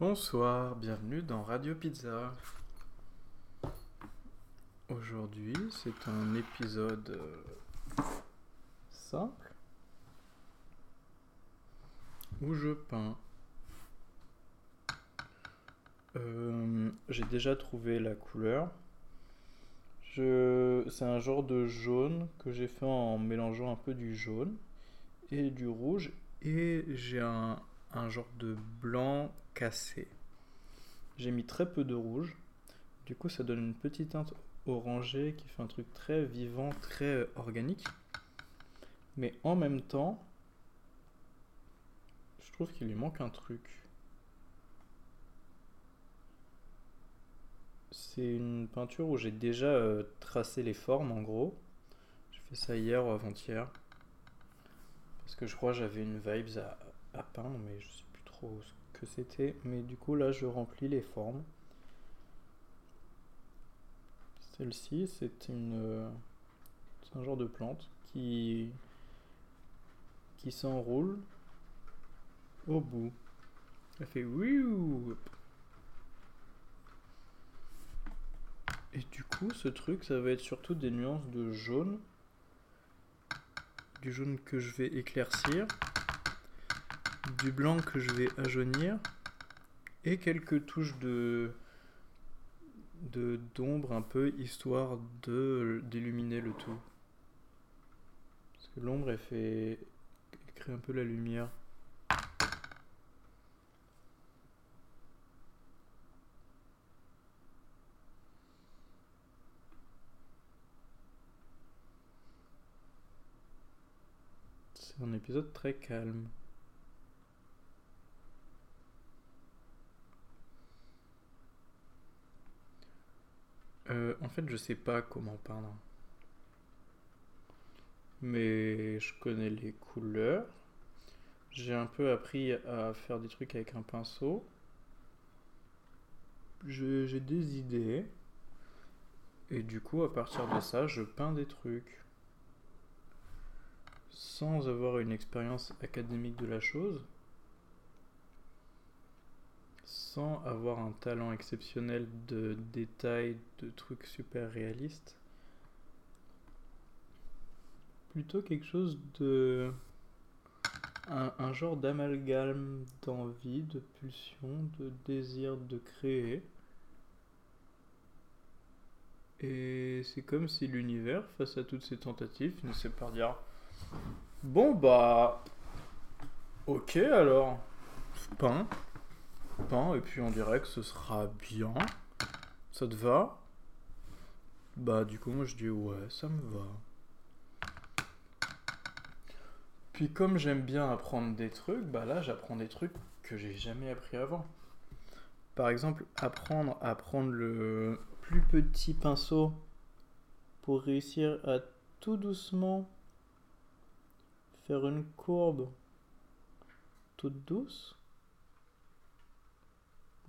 Bonsoir, bienvenue dans Radio Pizza. Aujourd'hui, c'est un épisode euh, simple où je peins. Euh, J'ai déjà trouvé la couleur. C'est un genre de jaune que j'ai fait en mélangeant un peu du jaune et du rouge. Et j'ai un, un genre de blanc cassé. J'ai mis très peu de rouge. Du coup, ça donne une petite teinte orangée qui fait un truc très vivant, très euh, organique. Mais en même temps, je trouve qu'il lui manque un truc. C'est une peinture où j'ai déjà euh, tracé les formes en gros. J'ai fait ça hier ou avant-hier. Parce que je crois j'avais une vibes à, à peindre, mais je sais plus trop ce que c'était. Mais du coup, là, je remplis les formes. Celle-ci, c'est une, c'est un genre de plante qui, qui s'enroule au bout. Elle fait ouiou. Et du coup, ce truc, ça va être surtout des nuances de jaune. Du jaune que je vais éclaircir. Du blanc que je vais ajaunir. Et quelques touches de d'ombre un peu histoire de d'illuminer le tout. Parce que l'ombre elle fait crée un peu la lumière. C'est un épisode très calme. Euh, en fait, je sais pas comment peindre. Mais je connais les couleurs. J'ai un peu appris à faire des trucs avec un pinceau. J'ai des idées. Et du coup, à partir de ça, je peins des trucs. Sans avoir une expérience académique de la chose. Sans avoir un talent exceptionnel de détails, de trucs super réalistes. Plutôt quelque chose de... Un, genre d'amalgame d'envie, de pulsion, de désir de créer. Et c'est comme si l'univers, face à toutes ces tentatives, finissait par dire Bon bah... Ok alors. Peins. Et puis on dirait que ce sera bien. Ça te va? Bah du coup moi je dis ouais, ça me va. Puis comme j'aime bien apprendre des trucs, bah là j'apprends des trucs que j'ai jamais appris avant. Par exemple, apprendre à prendre le plus petit pinceau pour réussir à tout doucement faire une courbe toute douce.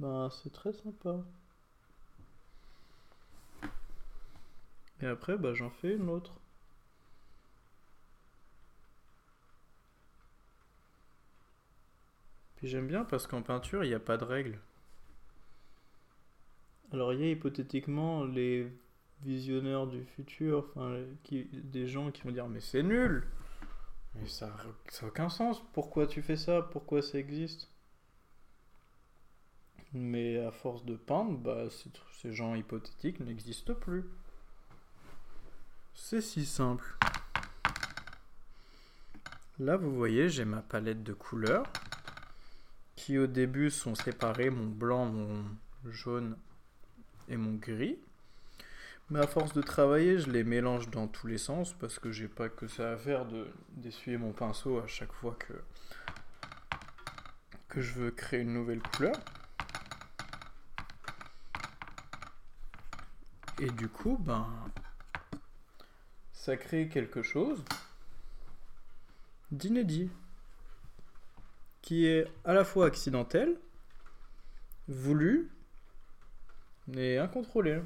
Ben c'est très sympa. Et après, bah j'en fais une autre. Puis j'aime bien parce qu'en peinture, il n'y a pas de règles. Alors il y a hypothétiquement les visionneurs du futur, des gens qui vont dire mais c'est nul, mais ça n'a aucun sens, pourquoi tu fais ça, pourquoi ça existe? Mais à force de peindre, bah, ces, gens hypothétiques n'existent plus. C'est si simple. Là vous voyez j'ai ma palette de couleurs qui au début sont séparées, mon blanc, mon jaune et mon gris. Mais à force de travailler, je les mélange dans tous les sens parce que j'ai pas que ça à faire de d'essuyer mon pinceau à chaque fois que je veux créer une nouvelle couleur. Et du coup, ben ça crée quelque chose d'inédit qui est à la fois accidentel, voulu et incontrôlé.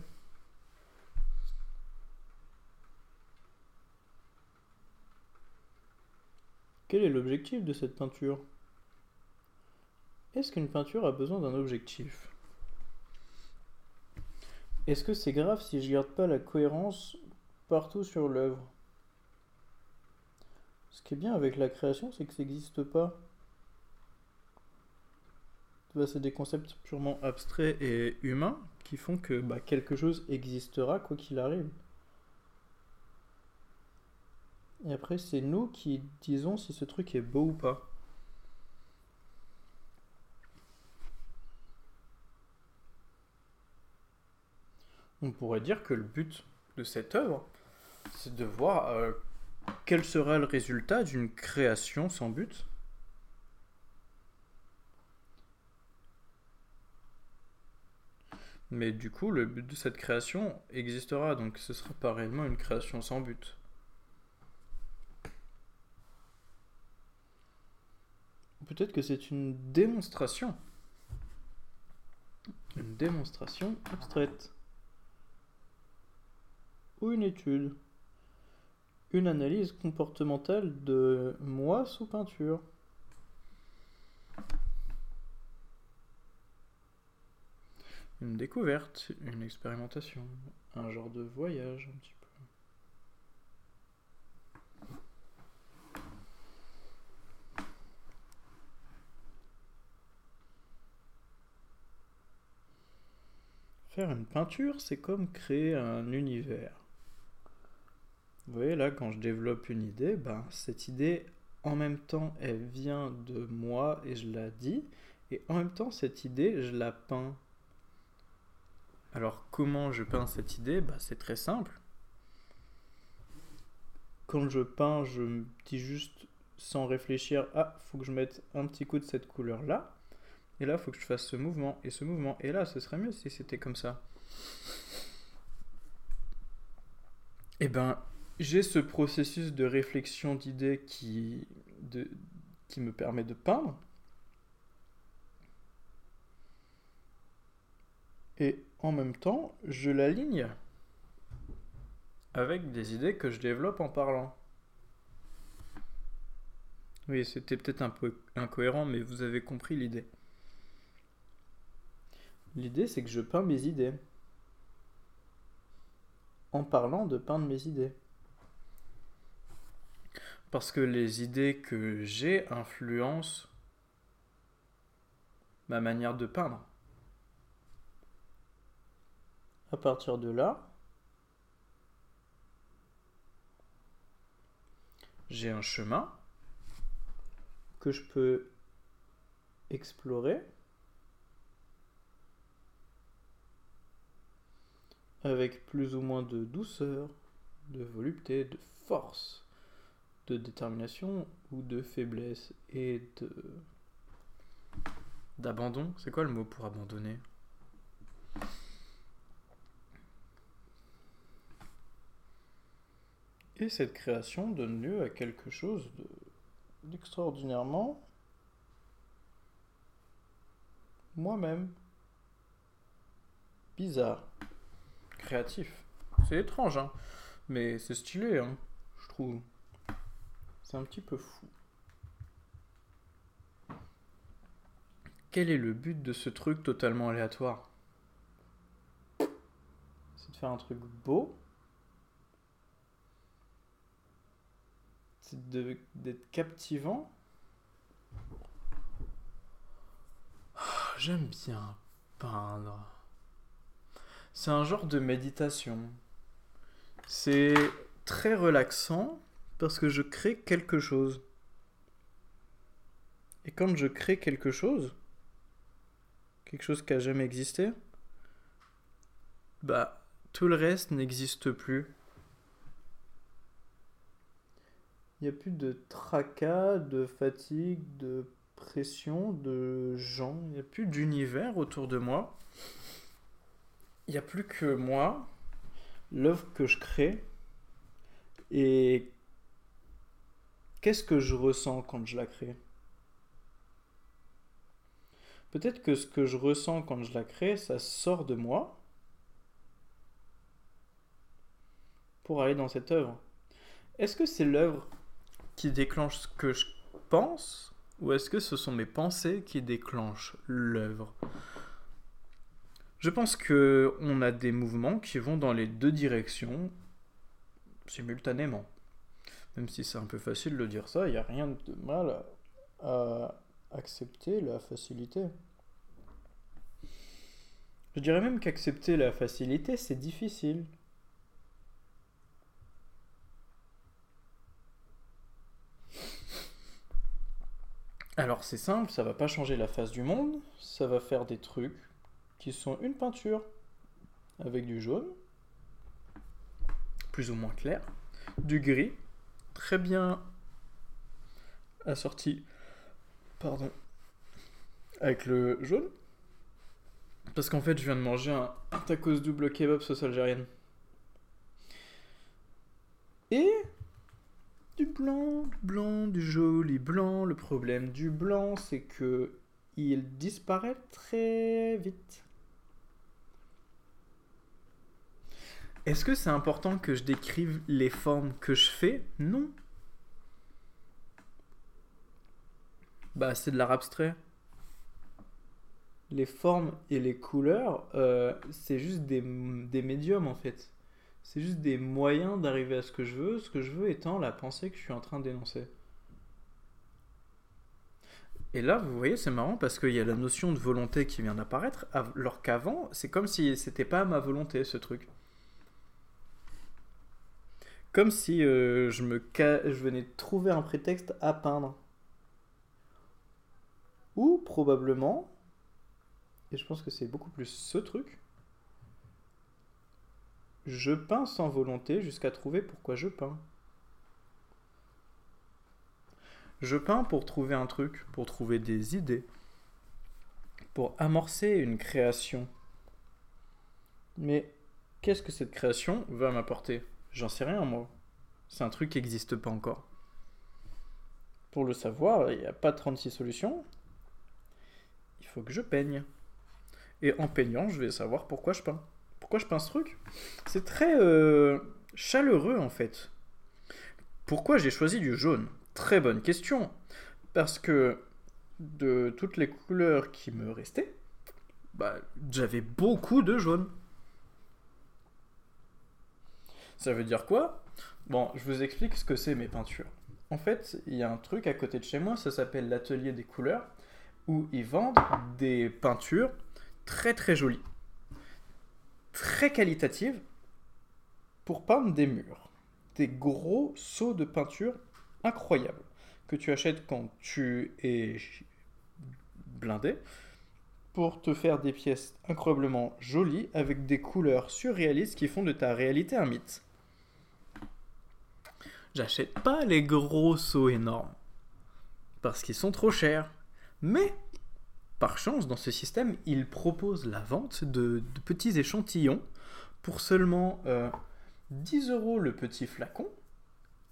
Quel est l'objectif de cette peinture? Est-ce qu'une peinture a besoin d'un objectif? Est-ce que c'est grave si je garde pas la cohérence partout sur l'œuvre? Ce qui est bien avec la création, c'est que ça n'existe pas. Bah, c'est des concepts purement abstraits et humains qui font que bah, quelque chose existera quoi qu'il arrive. Et après, c'est nous qui disons si ce truc est beau ou pas. On pourrait dire que le but de cette œuvre, c'est de voir euh, quel sera le résultat d'une création sans but. Mais du coup, le but de cette création existera, donc ce sera pas réellement une création sans but. Peut-être que c'est une démonstration. Une démonstration abstraite. Ou une étude. Une analyse comportementale de moi sous peinture. Une découverte, une expérimentation, un genre de voyage un petit peu. Faire une peinture, c'est comme créer un univers. Vous voyez là, quand je développe une idée, ben, cette idée, en même temps, elle vient de moi et je la dis, et en même temps, cette idée, je la peins. Alors comment je peins cette idée? Bah, C'est très simple. Quand je peins, je me dis juste sans réfléchir, ah, faut que je mette un petit coup de cette couleur-là. Et là, il faut que je fasse ce mouvement et ce mouvement. Et là, ce serait mieux si c'était comme ça. Eh ben, j'ai ce processus de réflexion d'idées qui, me permet de peindre. Et en même temps, je l'aligne avec des idées que je développe en parlant. Oui, c'était peut-être un peu incohérent, mais vous avez compris l'idée. L'idée, c'est que je peins mes idées. En parlant de peindre mes idées. Parce que les idées que j'ai influencent ma manière de peindre. À partir de là, j'ai un chemin que je peux explorer avec plus ou moins de douceur, de volupté, de force, de détermination ou de faiblesse et de d'abandon. C'est quoi le mot pour abandonner? Et cette création donne lieu à quelque chose d'extraordinairement moi-même. Bizarre. Créatif. C'est étrange, hein. Mais c'est stylé, hein. Je trouve. C'est un petit peu fou. Quel est le but de ce truc totalement aléatoire? C'est de faire un truc beau? C'est d'être captivant? J'aime bien peindre. C'est un genre de méditation. C'est très relaxant parce que je crée quelque chose. Et quand je crée quelque chose, quelque chose qui a jamais existé, bah tout le reste n'existe plus. Il n'y a plus de tracas, de fatigue, de pression, de gens. Il n'y a plus d'univers autour de moi. Il n'y a plus que moi, l'œuvre que je crée. Qu'est-ce que je ressens quand je la crée? Peut-être que ce que je ressens quand je la crée, ça sort de moi pour aller dans cette œuvre. Est-ce que c'est l'œuvre qui déclenche ce que je pense ou est-ce que ce sont mes pensées qui déclenchent l'œuvre? Je pense que on a des mouvements qui vont dans les deux directions simultanément. Même si c'est un peu facile de dire ça, il n'y a rien de mal à accepter la facilité. Je dirais même qu'accepter la facilité, c'est difficile. Alors c'est simple, ça va pas changer la face du monde, ça va faire des trucs qui sont une peinture avec du jaune, plus ou moins clair, du gris, très bien assorti, pardon, avec le jaune. Parce qu'en fait, je viens de manger un, tacos double kebab sauce algérienne. Et du blanc, du blanc, du joli blanc. Le problème du blanc, c'est que il disparaît très vite. Est-ce que c'est important que je décrive les formes que je fais? Non. Bah, c'est de l'art abstrait les formes et les couleurs, euh, c'est juste des, médiums en fait. C'est juste des moyens d'arriver à ce que je veux, ce que je veux étant la pensée que je suis en train d'énoncer. Et là, vous voyez, c'est marrant parce qu'il y a la notion de volonté qui vient d'apparaître, alors qu'avant, c'est comme si c'était pas ma volonté ce truc. Comme si euh, je, je venais de trouver un prétexte à peindre. Ou probablement, et je pense que c'est beaucoup plus ce truc. Je peins sans volonté jusqu'à trouver pourquoi je peins. Je peins pour trouver un truc, pour trouver des idées, pour amorcer une création. Mais qu'est-ce que cette création va m'apporter? J'en sais rien, moi. C'est un truc qui n'existe pas encore. Pour le savoir, il n'y a pas 36 solutions. Il faut que je peigne. Et en peignant, je vais savoir pourquoi je peins. Pourquoi je peins ce truc? C'est très euh, chaleureux en fait. Pourquoi j'ai choisi du jaune? Très bonne question. Parce que de toutes les couleurs qui me restaient, bah, j'avais beaucoup de jaune. Ça veut dire quoi? Bon, je vous explique ce que c'est mes peintures. En fait, il y a un truc à côté de chez moi, ça s'appelle l'atelier des couleurs, où ils vendent des peintures très très jolie, très qualitative pour peindre des murs. Des gros seaux de peinture incroyables que tu achètes quand tu es blindé pour te faire des pièces incroyablement jolies avec des couleurs surréalistes qui font de ta réalité un mythe. J'achète pas les gros seaux énormes parce qu'ils sont trop chers. Mais par chance, dans ce système, il propose la vente de, petits échantillons pour seulement 10 euh, euros le petit flacon,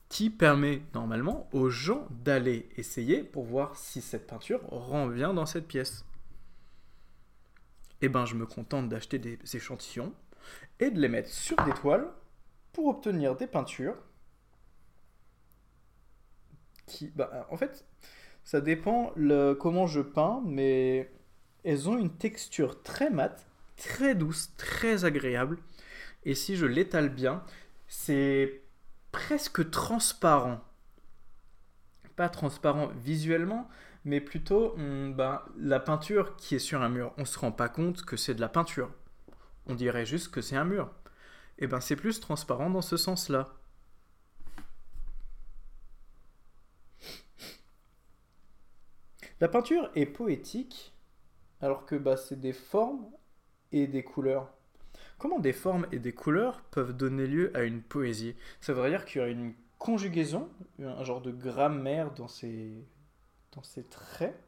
qui permet normalement aux gens d'aller essayer pour voir si cette peinture rend bien dans cette pièce. Eh ben, je me contente d'acheter des échantillons et de les mettre sur des toiles pour obtenir des peintures qui, bah, en fait, ça dépend comment je peins, mais elles ont une texture très mate, très douce, très agréable. Et si je l'étale bien, c'est presque transparent. Pas transparent visuellement, mais plutôt hmm, ben, la peinture qui est sur un mur. On ne se rend pas compte que c'est de la peinture. On dirait juste que c'est un mur. Et eh ben c'est plus transparent dans ce sens-là. La peinture est poétique, alors que bah, c'est des formes et des couleurs. Comment des formes et des couleurs peuvent donner lieu à une poésie? Ça veut dire qu'il y a une conjugaison, un genre de grammaire dans ces, dans ces traits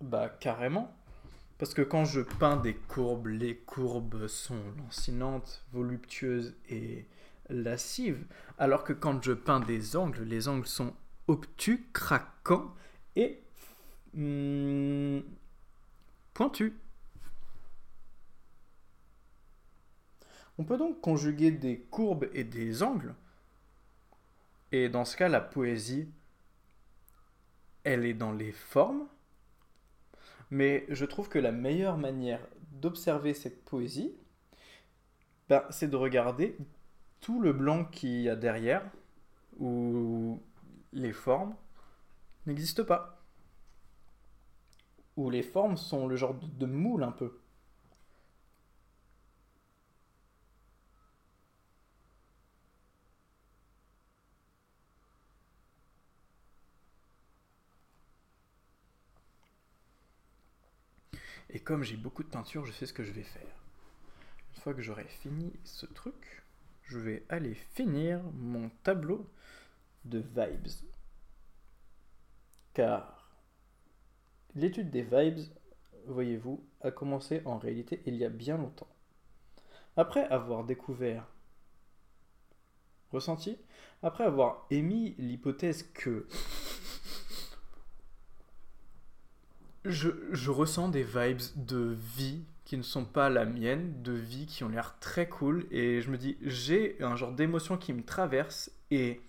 Bah carrément. Parce que quand je peins des courbes, les courbes sont lancinantes, voluptueuses et lascives. Alors que quand je peins des angles, les angles sont obtus, craquant et hmm, pointu. On peut donc conjuguer des courbes et des angles, et dans ce cas, la poésie elle est dans les formes, mais je trouve que la meilleure manière d'observer cette poésie, ben, c'est de regarder tout le blanc qu'il y a derrière, où les formes n'existent pas. Où les formes sont le genre de moule un peu. Et comme j'ai beaucoup de peinture, je sais ce que je vais faire. Une fois que j'aurai fini ce truc, je vais aller finir mon tableau de vibes. Car l'étude des vibes, voyez-vous, a commencé en réalité il y a bien longtemps. Après avoir découvert, ressenti, après avoir émis l'hypothèse que je, ressens des vibes de vie qui ne sont pas la mienne, de vie qui ont l'air très cool. Et je me dis, j'ai un genre d'émotion qui me traverse et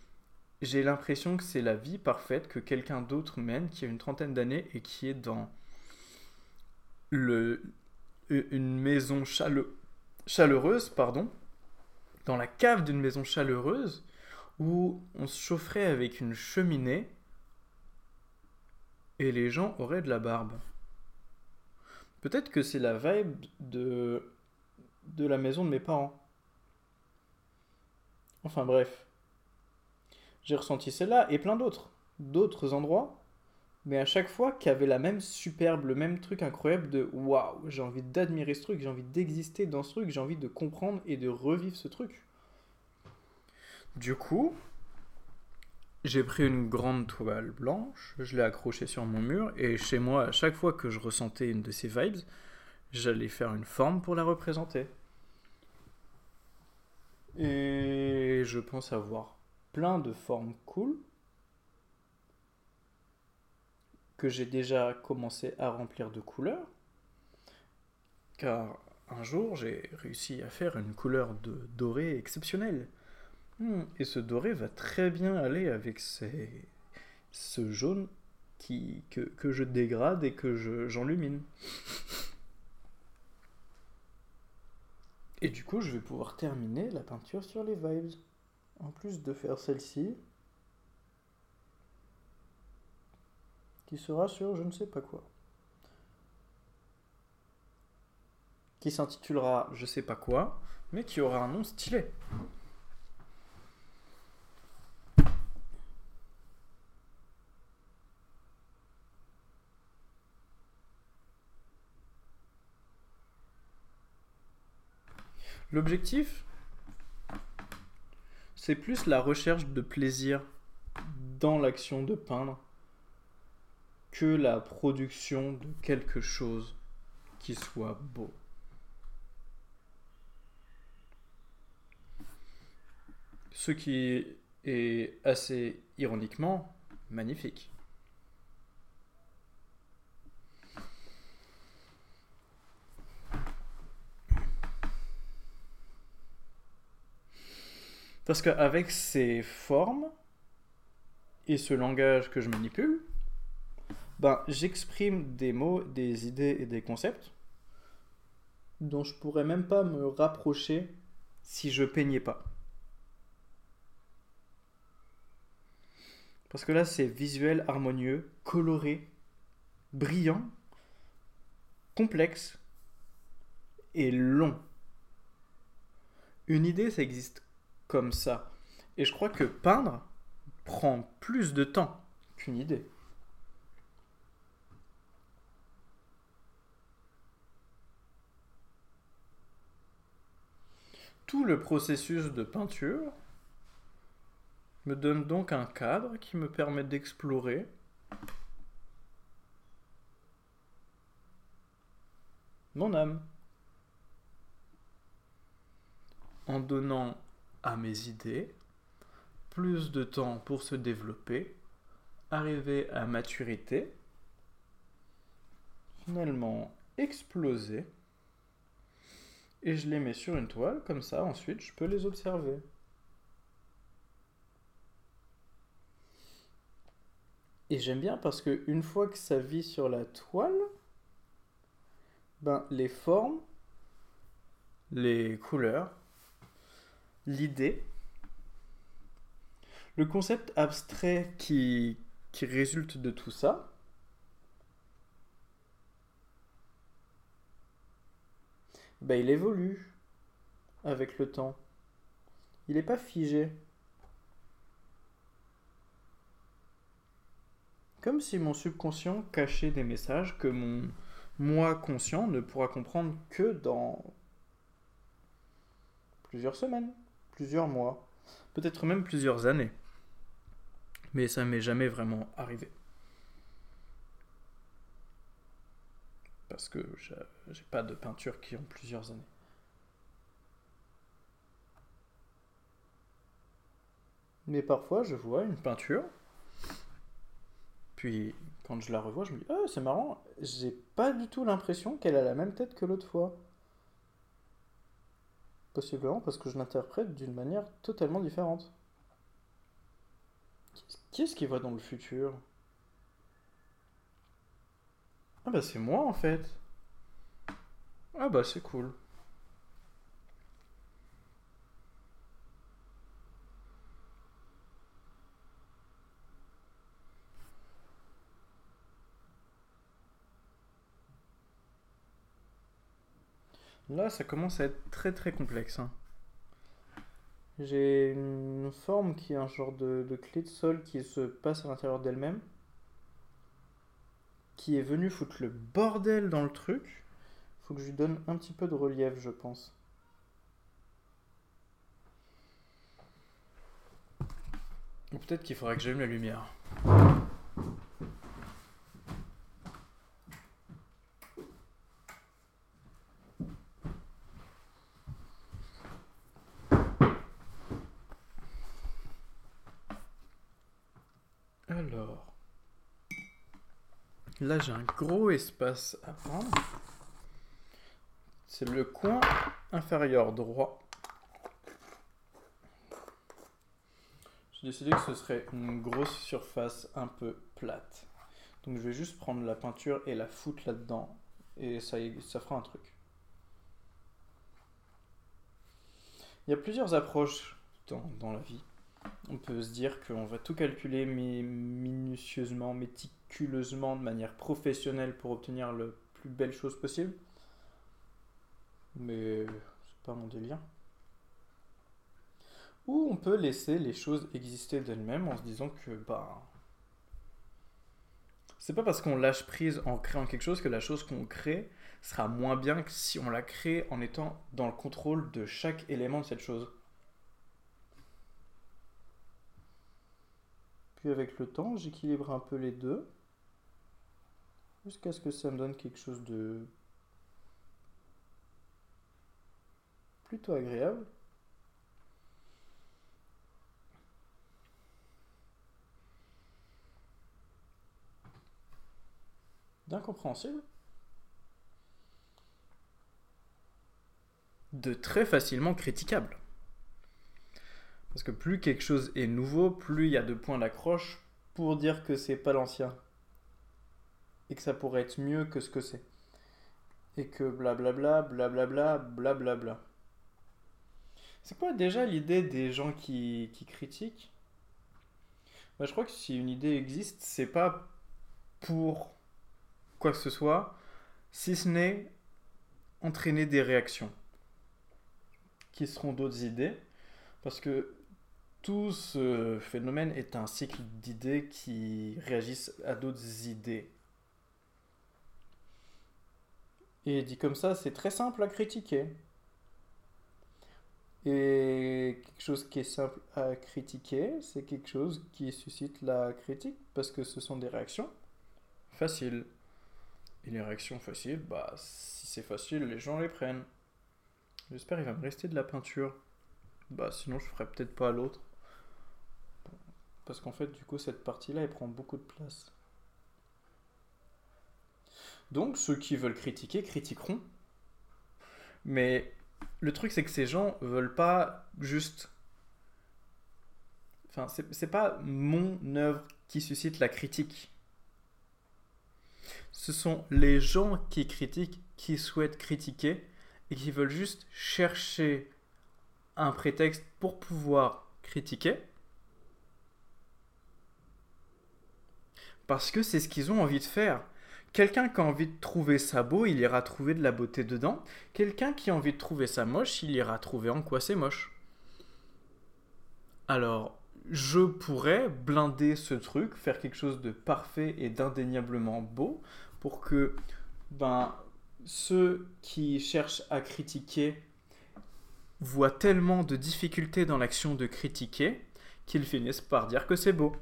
j'ai l'impression que c'est la vie parfaite que quelqu'un d'autre mène qui a une trentaine d'années et qui est dans une maison chaleureuse, pardon, dans la cave d'une maison chaleureuse où on se chaufferait avec une cheminée et les gens auraient de la barbe. Peut-être que c'est la vibe de, de la maison de mes parents. Enfin bref. J'ai ressenti celle-là et plein d'autres. D'autres endroits. Mais à chaque fois qu'il la même superbe, le même truc incroyable de waouh, j'ai envie d'admirer ce truc, j'ai envie d'exister dans ce truc, j'ai envie de comprendre et de revivre ce truc. Du coup, j'ai pris une grande toile blanche, je l'ai accrochée sur mon mur, et chez moi, à chaque fois que je ressentais une de ces vibes, j'allais faire une forme pour la représenter. Et je pense avoir plein de formes cool que j'ai déjà commencé à remplir de couleurs. Car un jour, j'ai réussi à faire une couleur de doré exceptionnelle. Hmm, et ce doré va très bien aller avec ce jaune que, je dégrade et que j'enlumine. et du coup, je vais pouvoir terminer la peinture sur les vibes. En plus de faire celle-ci, qui sera sur je ne sais pas quoi. Qui s'intitulera je sais pas quoi, mais qui aura un nom stylé. L'objectif, c'est plus la recherche de plaisir dans l'action de peindre que la production de quelque chose qui soit beau. Ce qui est assez ironiquement magnifique. Parce qu'avec ces formes et ce langage que je manipule, ben, j'exprime des mots, des idées et des concepts dont je pourrais même pas me rapprocher si je peignais pas. Parce que là, c'est visuel, harmonieux, coloré, brillant, complexe et long. Une idée, ça existe ça. Et je crois que peindre prend plus de temps qu'une idée. Tout le processus de peinture me donne donc un cadre qui me permet d'explorer mon âme en donnant à mes idées, plus de temps pour se développer, arriver à maturité, finalement exploser, et je les mets sur une toile, comme ça ensuite je peux les observer. Et j'aime bien parce que une fois que ça vit sur la toile, ben les formes, les couleurs, l'idée, le concept abstrait qui, qui résulte de tout ça, ben il évolue avec le temps. Il n'est pas figé. Comme si mon subconscient cachait des messages que mon moi conscient ne pourra comprendre que dans plusieurs semaines, plusieurs mois, peut-être même plusieurs années. Mais ça m'est jamais vraiment arrivé. Parce que j'ai pas de peinture qui ont plusieurs années. Mais parfois, je vois une peinture puis quand je la revois, je me dis, oh, c'est marrant, j'ai pas du tout l'impression qu'elle a la même tête que l'autre fois. Possiblement parce que je l'interprète d'une manière totalement différente. Qui est-ce qui voit dans le futur? Ah bah c'est moi en fait. Ah bah c'est cool. Là, ça commence à être très très complexe. Hein. J'ai une forme qui est un genre de, clé de sol qui se passe à l'intérieur d'elle-même. Qui est venue foutre le bordel dans le truc. Faut que je lui donne un petit peu de relief, je pense. Ou peut-être qu'il faudrait que j'aime la lumière. Alors, là j'ai un gros espace à prendre. C'est le coin inférieur droit. J'ai décidé que ce serait une grosse surface un peu plate. Donc je vais juste prendre la peinture et la foutre là-dedans. Et ça, fera un truc. Il y a plusieurs approches dans la vie on peut se dire qu'on va tout calculer minutieusement, méticuleusement, de manière professionnelle pour obtenir le plus belle chose possible. Mais c'est pas mon délire. Ou on peut laisser les choses exister d'elles-mêmes en se disant que bah c'est pas parce qu'on lâche prise en créant quelque chose que la chose qu'on crée sera moins bien que si on la crée en étant dans le contrôle de chaque élément de cette chose. Puis avec le temps, j'équilibre un peu les deux. Jusqu'à ce que ça me donne quelque chose de plutôt agréable. D'incompréhensible. De très facilement critiquable. Parce que plus quelque chose est nouveau, plus il y a de points d'accroche pour dire que c'est pas l'ancien. Et que ça pourrait être mieux que ce que c'est. Et que blablabla, blablabla, blablabla. C'est quoi déjà l'idée des gens qui, qui critiquent? Bah, Je crois que si une idée existe, c'est pas pour quoi que ce soit, si ce n'est entraîner des réactions qui seront d'autres idées. Parce que tout ce phénomène est un cycle d'idées qui réagissent à d'autres idées. Et dit comme ça, c'est très simple à critiquer. Et quelque chose qui est simple à critiquer, c'est quelque chose qui suscite la critique parce que ce sont des réactions faciles. Et les réactions faciles, bah si c'est facile, les gens les prennent. J'espère qu'il va me rester de la peinture. Bah sinon je ferai peut-être pas l'autre. Parce qu'en fait, du coup, cette partie-là, elle prend beaucoup de place. Donc, ceux qui veulent critiquer, critiqueront. Mais le truc, c'est que ces gens veulent pas juste Enfin, c'est pas mon œuvre qui suscite la critique. Ce sont les gens qui critiquent, qui souhaitent critiquer et qui veulent juste chercher un prétexte pour pouvoir critiquer. Parce que c'est ce qu'ils ont envie de faire. Quelqu'un qui a envie de trouver ça beau, il ira trouver de la beauté dedans. Quelqu'un qui a envie de trouver ça moche, il ira trouver en quoi c'est moche. Alors, je pourrais blinder ce truc, faire quelque chose de parfait et d'indéniablement beau pour que ben, ceux qui cherchent à critiquer voient tellement de difficultés dans l'action de critiquer qu'ils finissent par dire que c'est beau.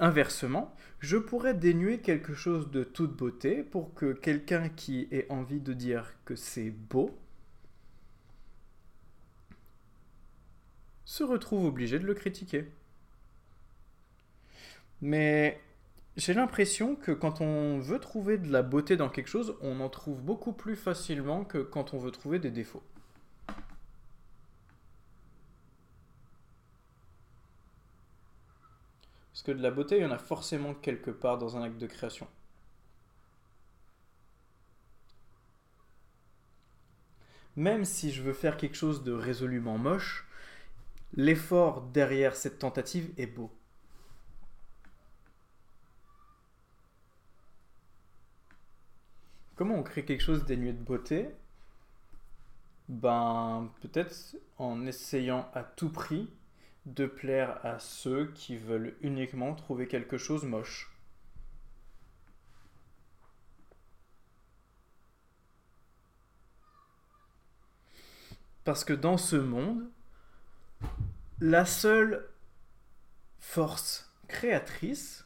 Inversement, je pourrais dénuer quelque chose de toute beauté pour que quelqu'un qui ait envie de dire que c'est beau se retrouve obligé de le critiquer. Mais j'ai l'impression que quand on veut trouver de la beauté dans quelque chose, on en trouve beaucoup plus facilement que quand on veut trouver des défauts. Parce que de la beauté, il y en a forcément quelque part dans un acte de création. Même si je veux faire quelque chose de résolument moche, l'effort derrière cette tentative est beau. Comment on crée quelque chose dénué de beauté? Ben, peut-être en essayant à tout prix de plaire à ceux qui veulent uniquement trouver quelque chose moche. Parce que dans ce monde, la seule force créatrice,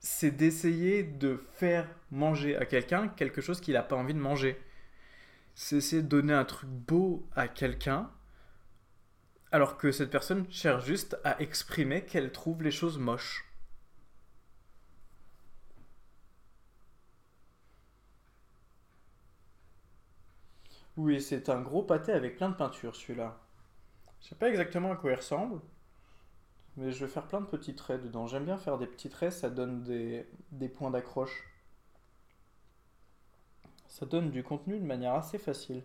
c'est d'essayer de faire manger à quelqu'un quelque chose qu'il n'a pas envie de manger. C'est essayer de donner un truc beau à quelqu'un alors que cette personne cherche juste à exprimer qu'elle trouve les choses moches. Oui, c'est un gros pâté avec plein de peinture celui-là. Je sais pas exactement à quoi il ressemble, mais je vais faire plein de petits traits dedans. J'aime bien faire des petits traits, ça donne des, des points d'accroche. Ça donne du contenu de manière assez facile.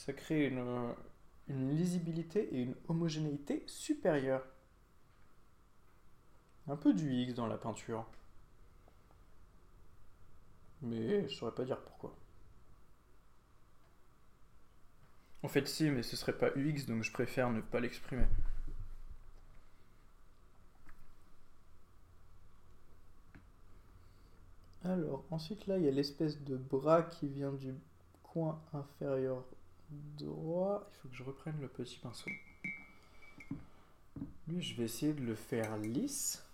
Ça crée une, lisibilité et une homogénéité supérieure. Un peu du X dans la peinture. Mais je saurais pas dire pourquoi. En fait, si, mais ce serait pas UX, donc je préfère ne pas l'exprimer. Alors, ensuite là, il y a l'espèce de bras qui vient du coin inférieur droit. Il faut que je reprenne le petit pinceau. Lui, je vais essayer de le faire lisse.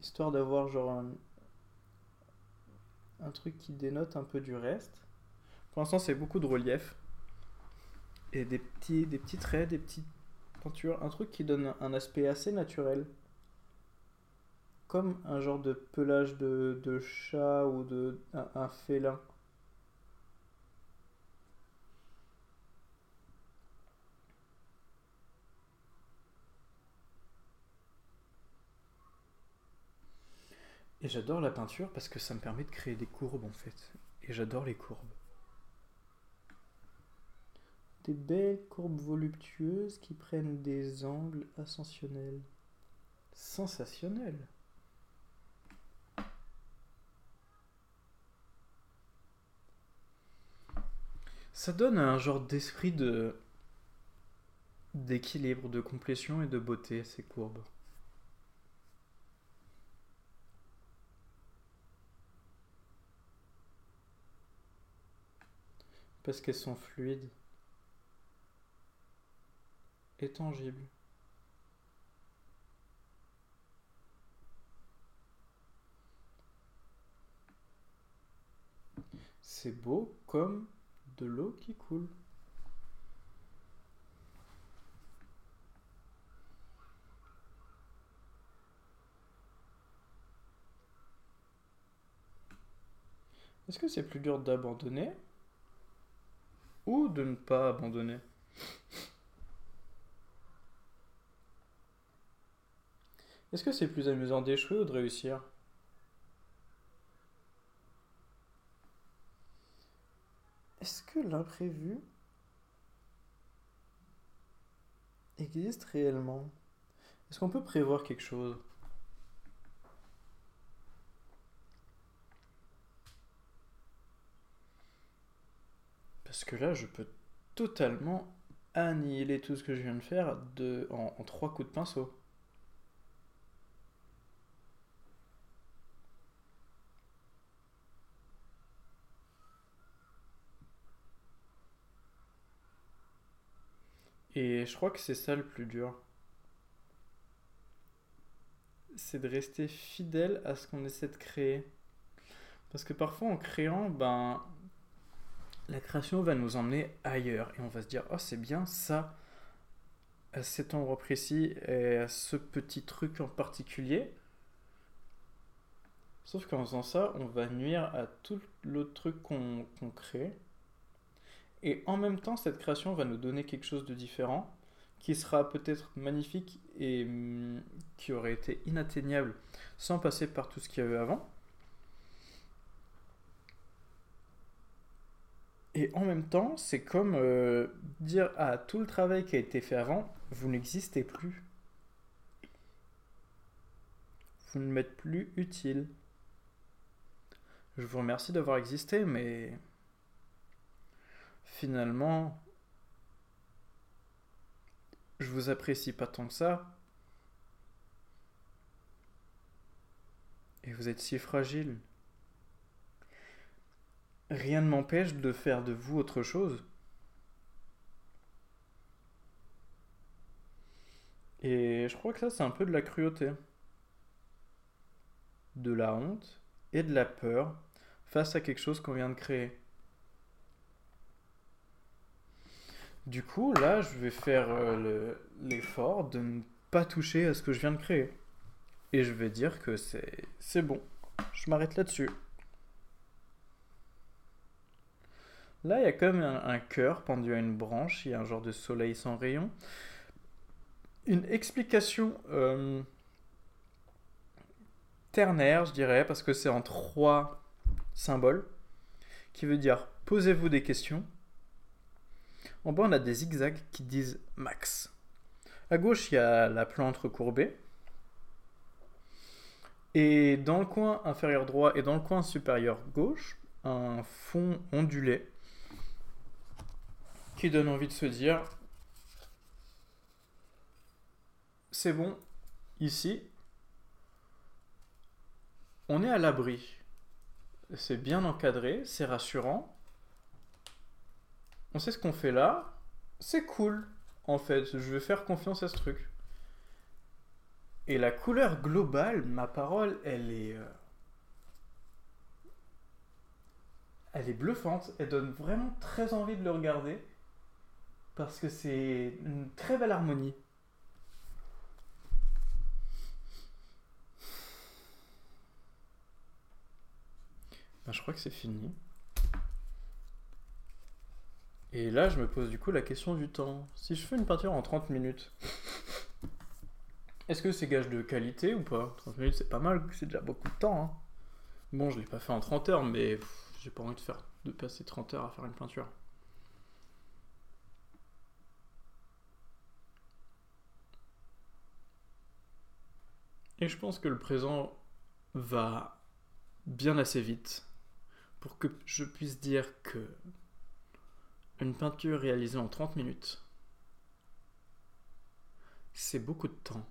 Histoire d'avoir genre un, truc qui dénote un peu du reste. Pour l'instant, c'est beaucoup de relief. Et des petits, des petits traits, des petites peintures. Un truc qui donne un aspect assez naturel. Comme un genre de pelage de, de chat ou de un félin. Et j'adore la peinture parce que ça me permet de créer des courbes en fait. Et j'adore les courbes. Des belles courbes voluptueuses qui prennent des angles ascensionnels. Sensationnels. Ça donne un genre d'esprit de d'équilibre, de complétion et de beauté ces courbes. Parce qu'elles sont fluides et tangibles. C'est beau comme de l'eau qui coule. Est-ce que c'est plus dur d'abandonner? Ou de ne pas abandonner. Est-ce que c'est plus amusant d'échouer ou de réussir? Est-ce que l'imprévu existe réellement? Est-ce qu'on peut prévoir quelque chose? Parce que là, je peux totalement annihiler tout ce que je viens de faire en trois coups de pinceau. Et je crois que c'est ça le plus dur. C'est de rester fidèle à ce qu'on essaie de créer. Parce que parfois en créant, ben, la création va nous emmener ailleurs. Et on va se dire, oh c'est bien ça, à cet endroit précis et à ce petit truc en particulier. Sauf qu'en faisant ça, on va nuire à tout l'autre truc qu'on crée. Et en même temps, cette création va nous donner quelque chose de différent, qui sera peut-être magnifique et hum, qui aurait été inatteignable sans passer par tout ce qu'il y avait avant. Et en même temps, c'est comme euh, dire à tout le travail qui a été fait avant, vous n'existez plus. Vous ne m'êtes plus utile. Je vous remercie d'avoir existé, mais finalement, je vous apprécie pas tant que ça. Et vous êtes si fragile. Rien ne m'empêche de faire de vous autre chose. Et je crois que ça, c'est un peu de la cruauté. De la honte et de la peur face à quelque chose qu'on vient de créer. Du coup, là, je vais faire euh, l'effort de ne pas toucher à ce que je viens de créer. Et je vais dire que c'est bon. Je m'arrête là-dessus. Là, il y a comme un, un cœur pendu à une branche. Il y a un genre de soleil sans rayon. Une explication euh, ternaire, je dirais, parce que c'est en trois symboles, qui veut dire posez-vous des questions en bas, on a des zigzags qui disent max. À gauche, il y a la plante recourbée. Et dans le coin inférieur droit et dans le coin supérieur gauche, un fond ondulé qui donne envie de se dire c'est bon, ici, on est à l'abri. C'est bien encadré, c'est rassurant. On sait ce qu'on fait là, c'est cool, en fait, je vais faire confiance à ce truc. Et la couleur globale, ma parole, elle est... Euh, elle est bluffante, elle donne vraiment très envie de le regarder, parce que c'est une très belle harmonie. Ben, je crois que c'est fini. Et là, je me pose du coup la question du temps. Si je fais une peinture en 30 minutes, est-ce que c'est gage de qualité ou pas? 30 minutes, c'est pas mal, c'est déjà beaucoup de temps. Hein. Bon, je l'ai pas fait en 30 heures, mais j'ai pas envie de, faire, de passer 30 heures à faire une peinture. Et je pense que le présent va bien assez vite pour que je puisse dire que une peinture réalisée en 30 minutes, c'est beaucoup de temps.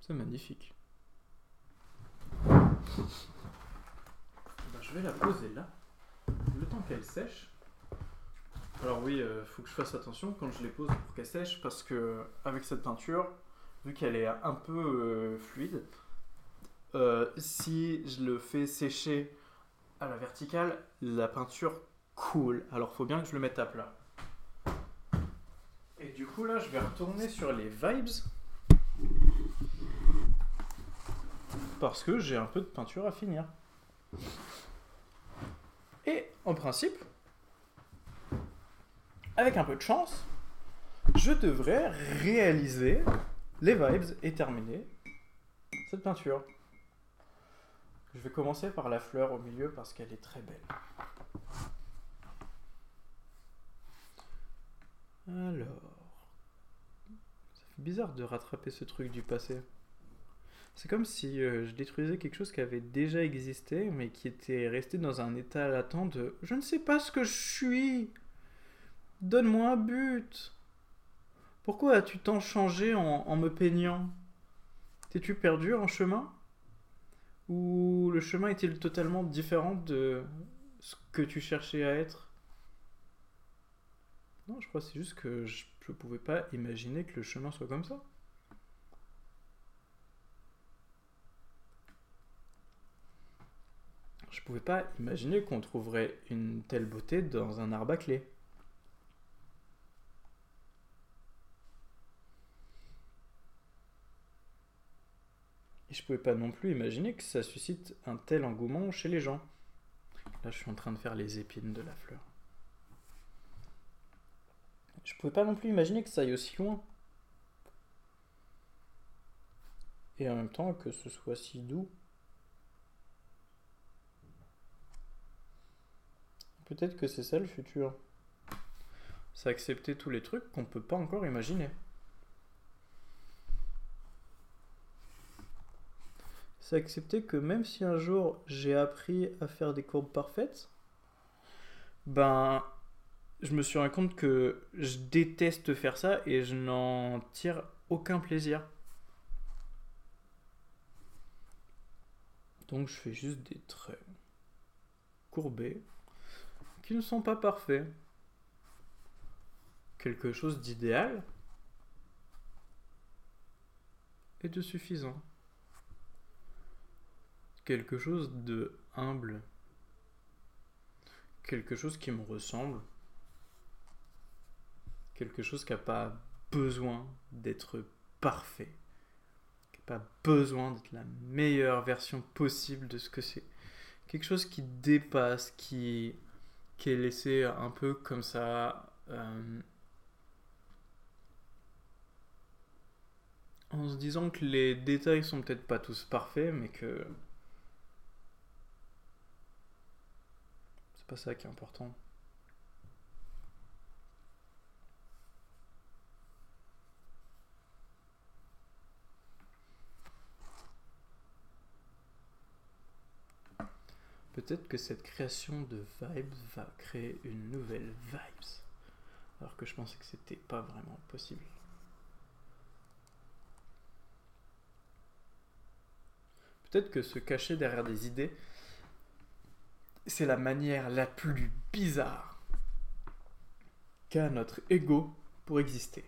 C'est magnifique. Ben, je vais la poser là, le temps qu'elle sèche. Alors oui, euh, faut que je fasse attention quand je les pose pour qu'elle sèche parce que avec cette peinture, vu qu'elle est un peu euh, fluide, euh, si je le fais sécher à la verticale, la peinture coule. Alors faut bien que je le mette à plat. Et du coup là, je vais retourner sur les vibes. parce que j'ai un peu de peinture à finir. Et en principe, avec un peu de chance, je devrais réaliser les vibes et terminer cette peinture. Je vais commencer par la fleur au milieu parce qu'elle est très belle. Alors, ça fait bizarre de rattraper ce truc du passé. C'est comme si euh, je détruisais quelque chose qui avait déjà existé, mais qui était resté dans un état latent de je ne sais pas ce que je suis. Donne-moi un but. Pourquoi as-tu tant changé en, me peignant? T'es-tu perdu en chemin? Ou le chemin est-il totalement différent de ce que tu cherchais à être? Non, je crois que c'est juste que je ne pouvais pas imaginer que le chemin soit comme ça. Je pouvais pas imaginer qu'on trouverait une telle beauté dans un arbre à. Et je pouvais pas non plus imaginer que ça suscite un tel engouement chez les gens. Là, je suis en train de faire les épines de la fleur. Je pouvais pas non plus imaginer que ça aille aussi loin. Et en même temps que ce soit si doux. Peut-être que c'est ça le futur. C'est accepter tous les trucs qu'on peut pas encore imaginer. C'est accepter que même si un jour j'ai appris à faire des courbes parfaites, ben je me suis rendu compte que je déteste faire ça et je n'en tire aucun plaisir. Donc je fais juste des traits courbés qui ne sont pas parfaits. Quelque chose d'idéal et de suffisant. Quelque chose de humble. Quelque chose qui me ressemble. Quelque chose qui n'a pas besoin d'être parfait. Qui n'a pas besoin d'être la meilleure version possible de ce que c'est. Quelque chose qui dépasse, qui qui est laissé un peu comme ça euh, en se disant que les détails sont peut-être pas tous parfaits mais que pas ça qui est important Peut-être que cette création de vibes va créer une nouvelle vibes. Alors que je pensais que c'était pas vraiment possible. Peut-être que se cacher derrière des idées, c'est la manière la plus bizarre qu'a notre ego pour exister.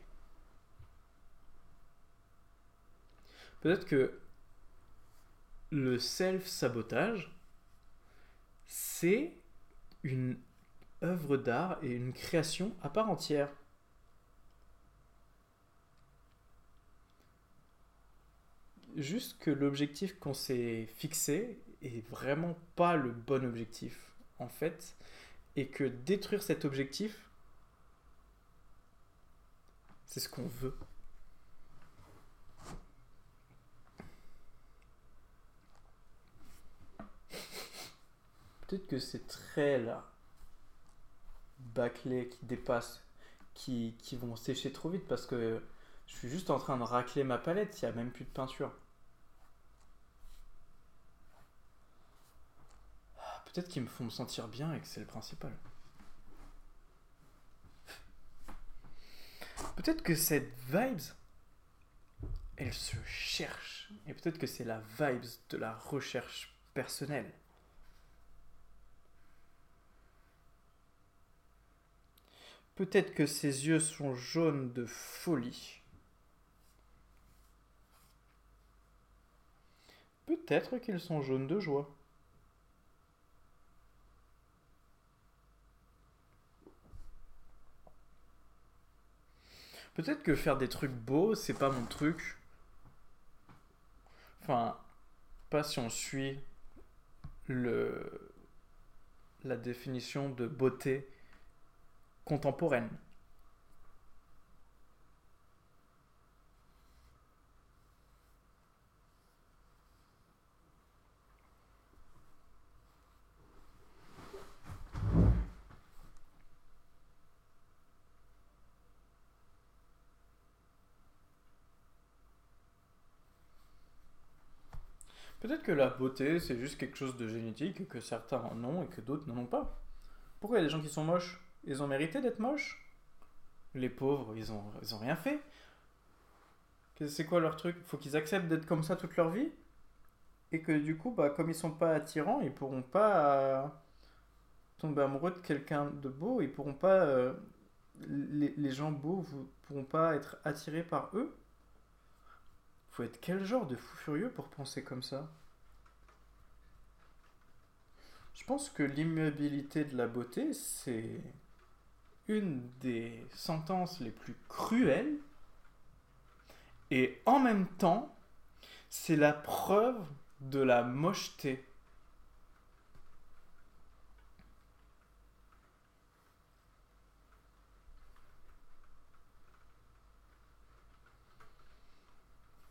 Peut-être que le self-sabotage c'est une œuvre d'art et une création à part entière. Juste que l'objectif qu'on s'est fixé est vraiment pas le bon objectif, en fait, et que détruire cet objectif, c'est ce qu'on veut. Peut-être que ces traits-là, bâclés, qui dépassent, qui, qui vont sécher trop vite parce que je suis juste en train de racler ma palette, il n'y a même plus de peinture. Ah, peut-être qu'ils me font me sentir bien et que c'est le principal. Peut-être que cette vibes, elle se cherche. Et peut-être que c'est la vibes de la recherche personnelle. Peut-être que ses yeux sont jaunes de folie. Peut-être qu'ils sont jaunes de joie. Peut-être que faire des trucs beaux, c'est pas mon truc. Enfin, pas si on suit le, la définition de beauté contemporaine. Peut-être que la beauté, c'est juste quelque chose de génétique, que certains en ont et que d'autres n'en ont pas. Pourquoi il y a des gens qui sont moches? Ils ont mérité d'être moches? Les pauvres, ils ont, ils ont rien fait. C'est quoi leur truc? Faut qu'ils acceptent d'être comme ça toute leur vie? Et que du coup, bah, comme ils sont pas attirants, ils pourront pas euh, tomber amoureux de quelqu'un de beau, ils pourront pas... Euh, les, les gens beaux ne pourront pas être attirés par eux faut être quel genre de fou furieux pour penser comme ça? Je pense que l'immobilité de la beauté, c'est une des sentences les plus cruelles. Et en même temps, c'est la preuve de la mocheté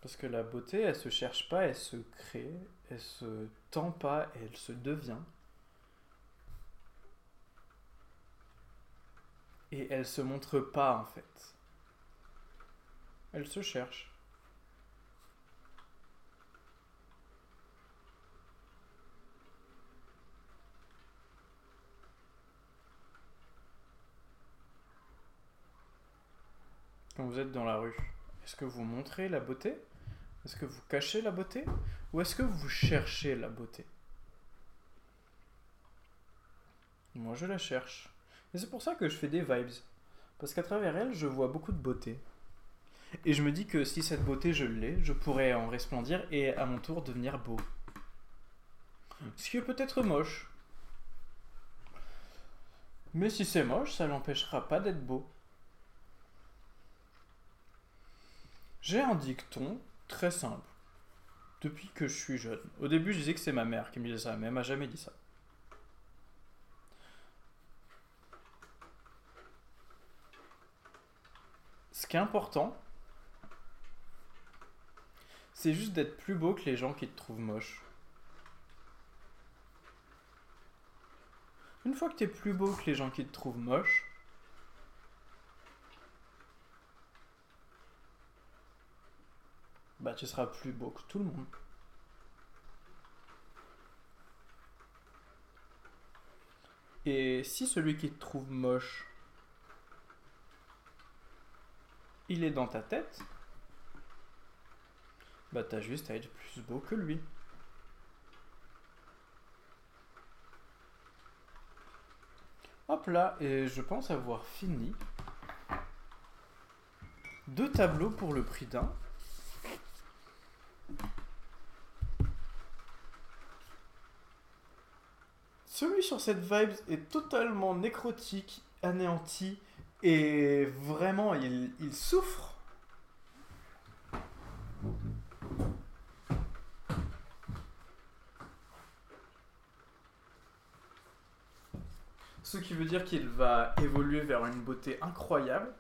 Parce que la beauté, elle se cherche pas, elle se crée, elle se tend pas, elle se devient. Et elle se montre pas en fait. Elle se cherche. Quand vous êtes dans la rue, est-ce que vous montrez la beauté? Est-ce que vous cachez la beauté ou est-ce que vous cherchez la beauté? Moi, je la cherche. Et c'est pour ça que je fais des vibes. Parce qu'à travers elle, je vois beaucoup de beauté. Et je me dis que si cette beauté, je l'ai, je pourrais en resplendir et à mon tour devenir beau. Ce qui est peut-être moche. Mais si c'est moche, ça l'empêchera pas d'être beau. J'ai un dicton Très simple. Depuis que je suis jeune. Au début, je disais que c'est ma mère qui me disait ça, mais elle m'a jamais dit ça. Ce qui est important, c'est juste d'être plus beau que les gens qui te trouvent moche. Une fois que tu es plus beau que les gens qui te trouvent moche, bah tu seras plus beau que tout le monde. Et si celui qui te trouve moche, il est dans ta tête, bah t'as juste à être plus beau que lui. Hop là, et je pense avoir fini. Deux tableaux pour le prix d'un. Celui sur cette vibe est totalement nécrotique, anéanti, et vraiment, il, il souffre. Ce qui veut dire qu'il va évoluer vers une beauté incroyable.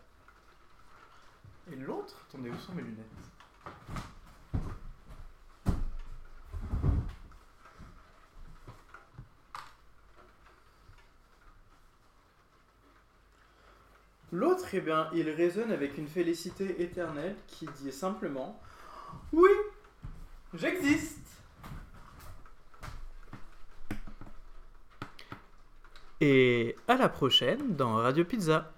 Et l'autre, attendez, où sont mes lunettes? L'autre, eh bien, il résonne avec une félicité éternelle qui dit simplement Oui, j'existe. Et à la prochaine dans Radio Pizza.